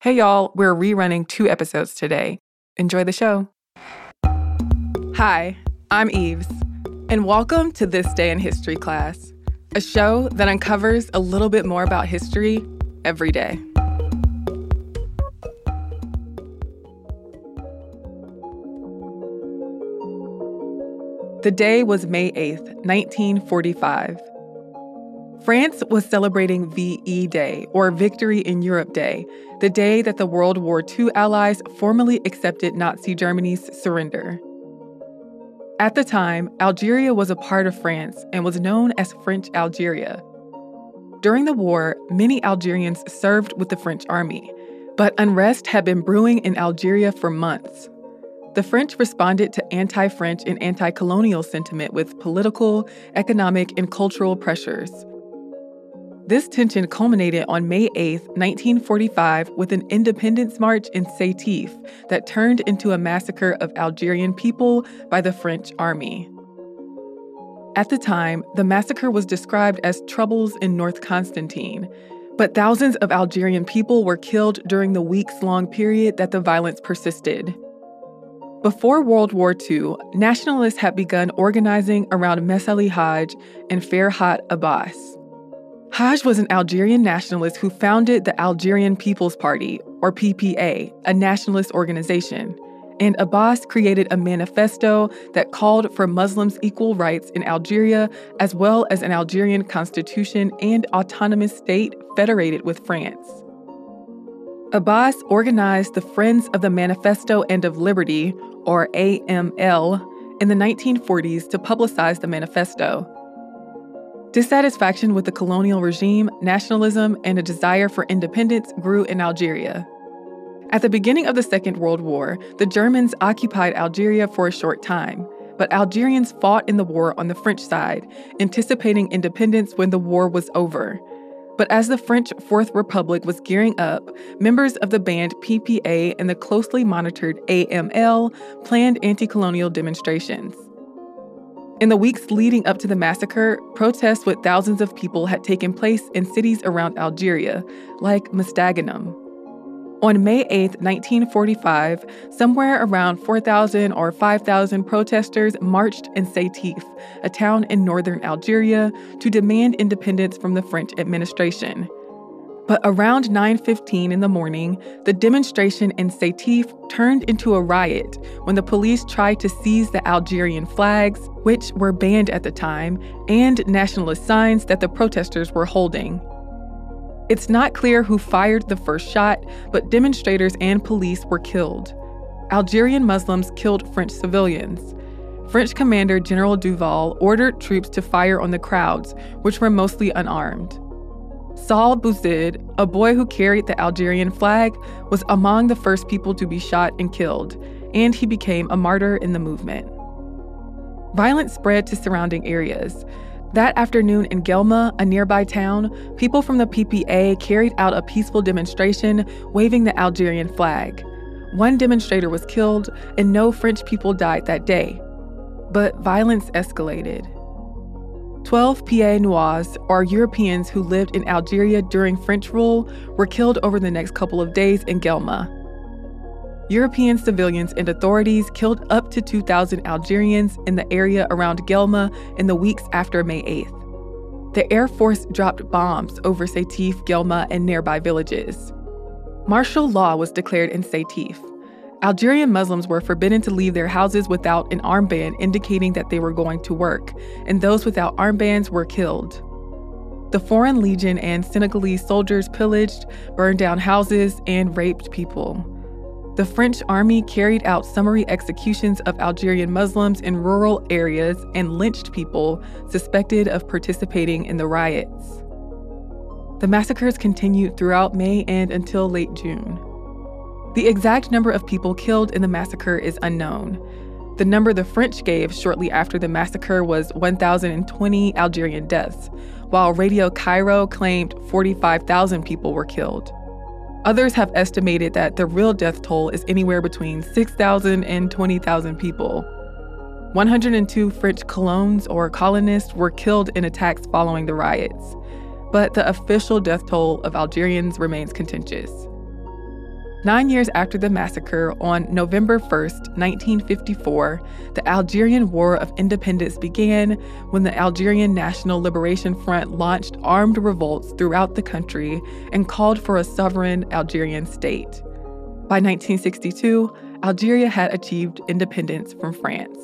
Hey, y'all, we're rerunning two episodes today. Enjoy the show. Hi, I'm Eves, and welcome to This Day in History class, a show that uncovers a little bit more about history every day. The day was May 8th, 1945. France was celebrating VE Day, or Victory in Europe Day, the day that the World War II allies formally accepted Nazi Germany's surrender. At the time, Algeria was a part of France and was known as French Algeria. During the war, many Algerians served with the French army, but unrest had been brewing in Algeria for months. The French responded to anti French and anti colonial sentiment with political, economic, and cultural pressures. This tension culminated on May 8, 1945, with an independence march in Sétif that turned into a massacre of Algerian people by the French army. At the time, the massacre was described as troubles in North Constantine, but thousands of Algerian people were killed during the weeks long period that the violence persisted. Before World War II, nationalists had begun organizing around Messali Hadj and Ferhat Abbas. Hadj was an Algerian nationalist who founded the Algerian People's Party, or PPA, a nationalist organization. And Abbas created a manifesto that called for Muslims' equal rights in Algeria, as well as an Algerian constitution and autonomous state federated with France. Abbas organized the Friends of the Manifesto and of Liberty, or AML, in the 1940s to publicize the manifesto. Dissatisfaction with the colonial regime, nationalism, and a desire for independence grew in Algeria. At the beginning of the Second World War, the Germans occupied Algeria for a short time, but Algerians fought in the war on the French side, anticipating independence when the war was over. But as the French Fourth Republic was gearing up, members of the banned PPA and the closely monitored AML planned anti colonial demonstrations. In the weeks leading up to the massacre, protests with thousands of people had taken place in cities around Algeria, like Mostaganem. On May 8, 1945, somewhere around 4,000 or 5,000 protesters marched in Sétif, a town in northern Algeria, to demand independence from the French administration. But around 9:15 in the morning, the demonstration in Sétif turned into a riot when the police tried to seize the Algerian flags, which were banned at the time, and nationalist signs that the protesters were holding. It's not clear who fired the first shot, but demonstrators and police were killed. Algerian Muslims killed French civilians. French Commander General Duval ordered troops to fire on the crowds, which were mostly unarmed. Saâl Bouzid, a boy who carried the Algerian flag, was among the first people to be shot and killed, and he became a martyr in the movement. Violence spread to surrounding areas. That afternoon in Guelma, a nearby town, people from the PPA carried out a peaceful demonstration waving the Algerian flag. One demonstrator was killed, and no French people died that day. But violence escalated. 12 Pieds Noirs, or Europeans who lived in Algeria during French rule, were killed over the next couple of days in Guelma. European civilians and authorities killed up to 2,000 Algerians in the area around Guelma in the weeks after May 8th. The Air Force dropped bombs over Sétif, Guelma, and nearby villages. Martial law was declared in Sétif. Algerian Muslims were forbidden to leave their houses without an armband indicating that they were going to work, and those without armbands were killed. The Foreign Legion and Senegalese soldiers pillaged, burned down houses, and raped people. The French army carried out summary executions of Algerian Muslims in rural areas and lynched people suspected of participating in the riots. The massacres continued throughout May and until late June. The exact number of people killed in the massacre is unknown. The number the French gave shortly after the massacre was 1,020 Algerian deaths, while Radio Cairo claimed 45,000 people were killed. Others have estimated that the real death toll is anywhere between 6,000 and 20,000 people. 102 French colons or colonists were killed in attacks following the riots, but the official death toll of Algerians remains contentious. Nine years after the massacre, on November 1st, 1954, the Algerian War of Independence began when the Algerian National Liberation Front launched armed revolts throughout the country and called for a sovereign Algerian state. By 1962, Algeria had achieved independence from France.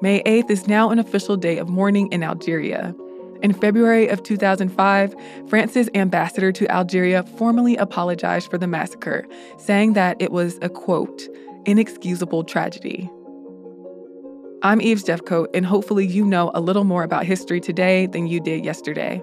May 8th is now an official day of mourning in Algeria. In February of 2005, France's ambassador to Algeria formally apologized for the massacre, saying that it was a quote, inexcusable tragedy. I'm Eves Jeffcoat, and hopefully you know a little more about history today than you did yesterday.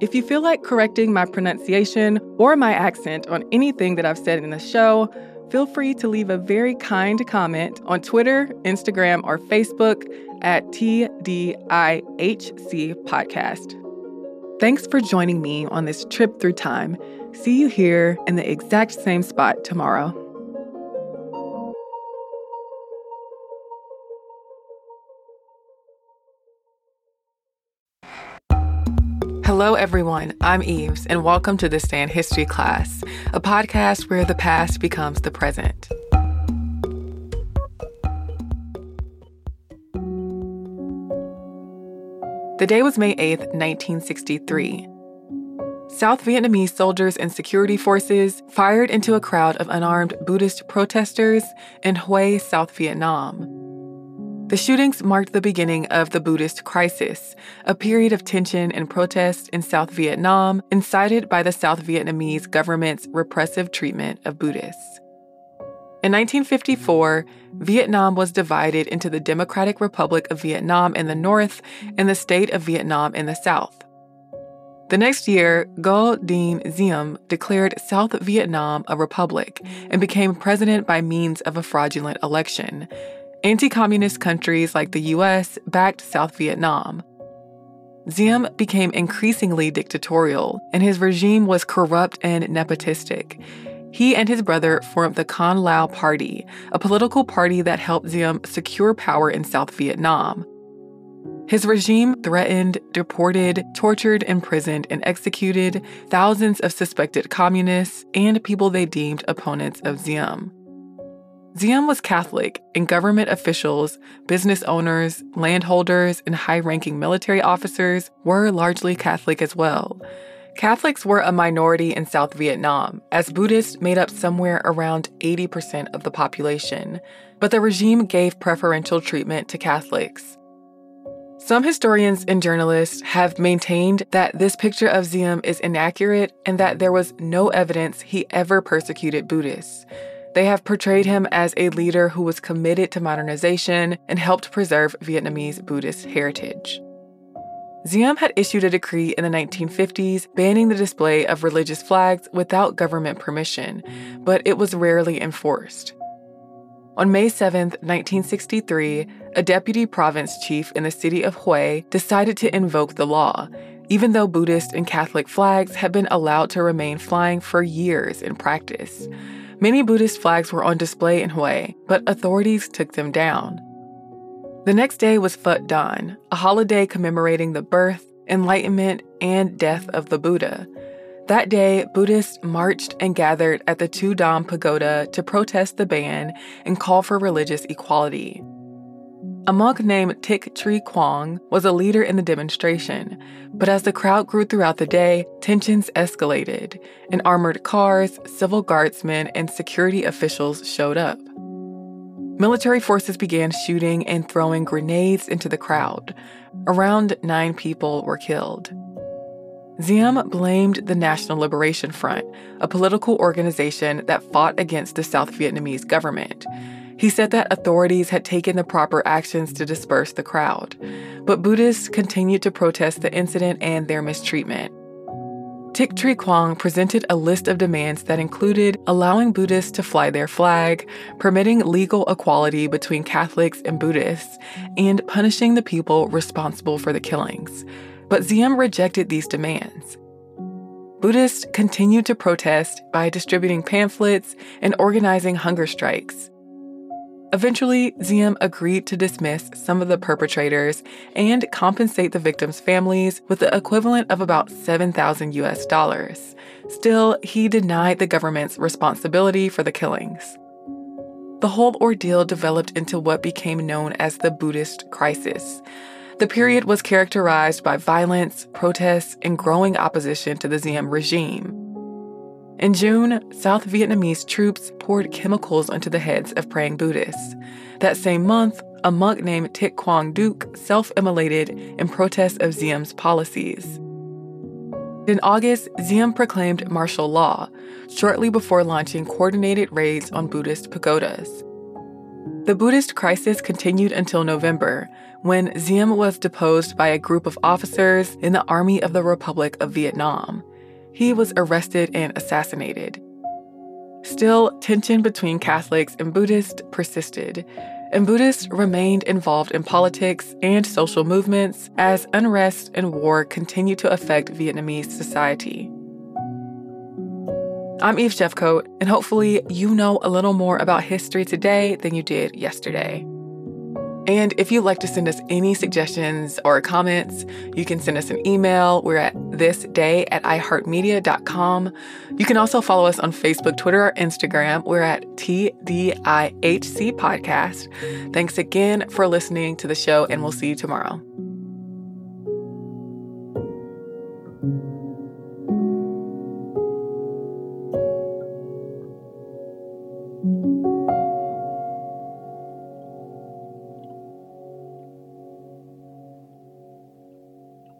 If you feel like correcting my pronunciation or my accent on anything that I've said in the show, feel free to leave a very kind comment on Twitter, Instagram, or Facebook at TDIHC Podcast. Thanks for joining me on this trip through time. See you here in the exact same spot tomorrow. Hello, everyone. I'm Eves, and welcome to Day in History class, a podcast where the past becomes the present. The day was May 8, 1963. South Vietnamese soldiers and security forces fired into a crowd of unarmed Buddhist protesters in Hue, South Vietnam. The shootings marked the beginning of the Buddhist crisis, a period of tension and protest in South Vietnam incited by the South Vietnamese government's repressive treatment of Buddhists. In 1954, Vietnam was divided into the Democratic Republic of Vietnam in the north and the State of Vietnam in the south. The next year, Ngo Dinh Diem declared South Vietnam a republic and became president by means of a fraudulent election. Anti communist countries like the US backed South Vietnam. Diem became increasingly dictatorial, and his regime was corrupt and nepotistic. He and his brother formed the Can Lao Party, a political party that helped Diem secure power in South Vietnam. His regime threatened, deported, tortured, imprisoned, and executed thousands of suspected communists and people they deemed opponents of Diem. Diem was Catholic, and government officials, business owners, landholders, and high ranking military officers were largely Catholic as well. Catholics were a minority in South Vietnam, as Buddhists made up somewhere around 80% of the population, but the regime gave preferential treatment to Catholics. Some historians and journalists have maintained that this picture of Diem is inaccurate and that there was no evidence he ever persecuted Buddhists. They have portrayed him as a leader who was committed to modernization and helped preserve Vietnamese Buddhist heritage. Diem had issued a decree in the 1950s banning the display of religious flags without government permission, but it was rarely enforced. On May 7, 1963, a deputy province chief in the city of Hue decided to invoke the law, even though Buddhist and Catholic flags had been allowed to remain flying for years in practice. Many Buddhist flags were on display in Hue, but authorities took them down. The next day was Phat Dan, a holiday commemorating the birth, enlightenment, and death of the Buddha. That day, Buddhists marched and gathered at the Tu Dam Pagoda to protest the ban and call for religious equality. A monk named Thich Tri Quang was a leader in the demonstration, but as the crowd grew throughout the day, tensions escalated, and armored cars, civil guardsmen, and security officials showed up. Military forces began shooting and throwing grenades into the crowd. Around nine people were killed. Diem blamed the National Liberation Front, a political organization that fought against the South Vietnamese government. He said that authorities had taken the proper actions to disperse the crowd, but Buddhists continued to protest the incident and their mistreatment. Thich Tri Quang presented a list of demands that included allowing Buddhists to fly their flag, permitting legal equality between Catholics and Buddhists, and punishing the people responsible for the killings. But Diem rejected these demands. Buddhists continued to protest by distributing pamphlets and organizing hunger strikes. Eventually, Diem agreed to dismiss some of the perpetrators and compensate the victims' families with the equivalent of about 7,000 US dollars. Still, he denied the government's responsibility for the killings. The whole ordeal developed into what became known as the Buddhist crisis. The period was characterized by violence, protests, and growing opposition to the Diem regime. In June, South Vietnamese troops poured chemicals onto the heads of praying Buddhists. That same month, a monk named Thich Quang Duc self immolated in protest of Diem's policies. In August, Diem proclaimed martial law, shortly before launching coordinated raids on Buddhist pagodas. The Buddhist crisis continued until November, when Diem was deposed by a group of officers in the Army of the Republic of Vietnam. He was arrested and assassinated. Still, tension between Catholics and Buddhists persisted, and Buddhists remained involved in politics and social movements as unrest and war continued to affect Vietnamese society. I'm Eve Jeffcoat, and hopefully, you know a little more about history today than you did yesterday. And if you'd like to send us any suggestions or comments, you can send us an email. We're at thisday at iheartmedia.com. You can also follow us on Facebook, Twitter, or Instagram. We're at TDIHC Podcast. Thanks again for listening to the show, and we'll see you tomorrow.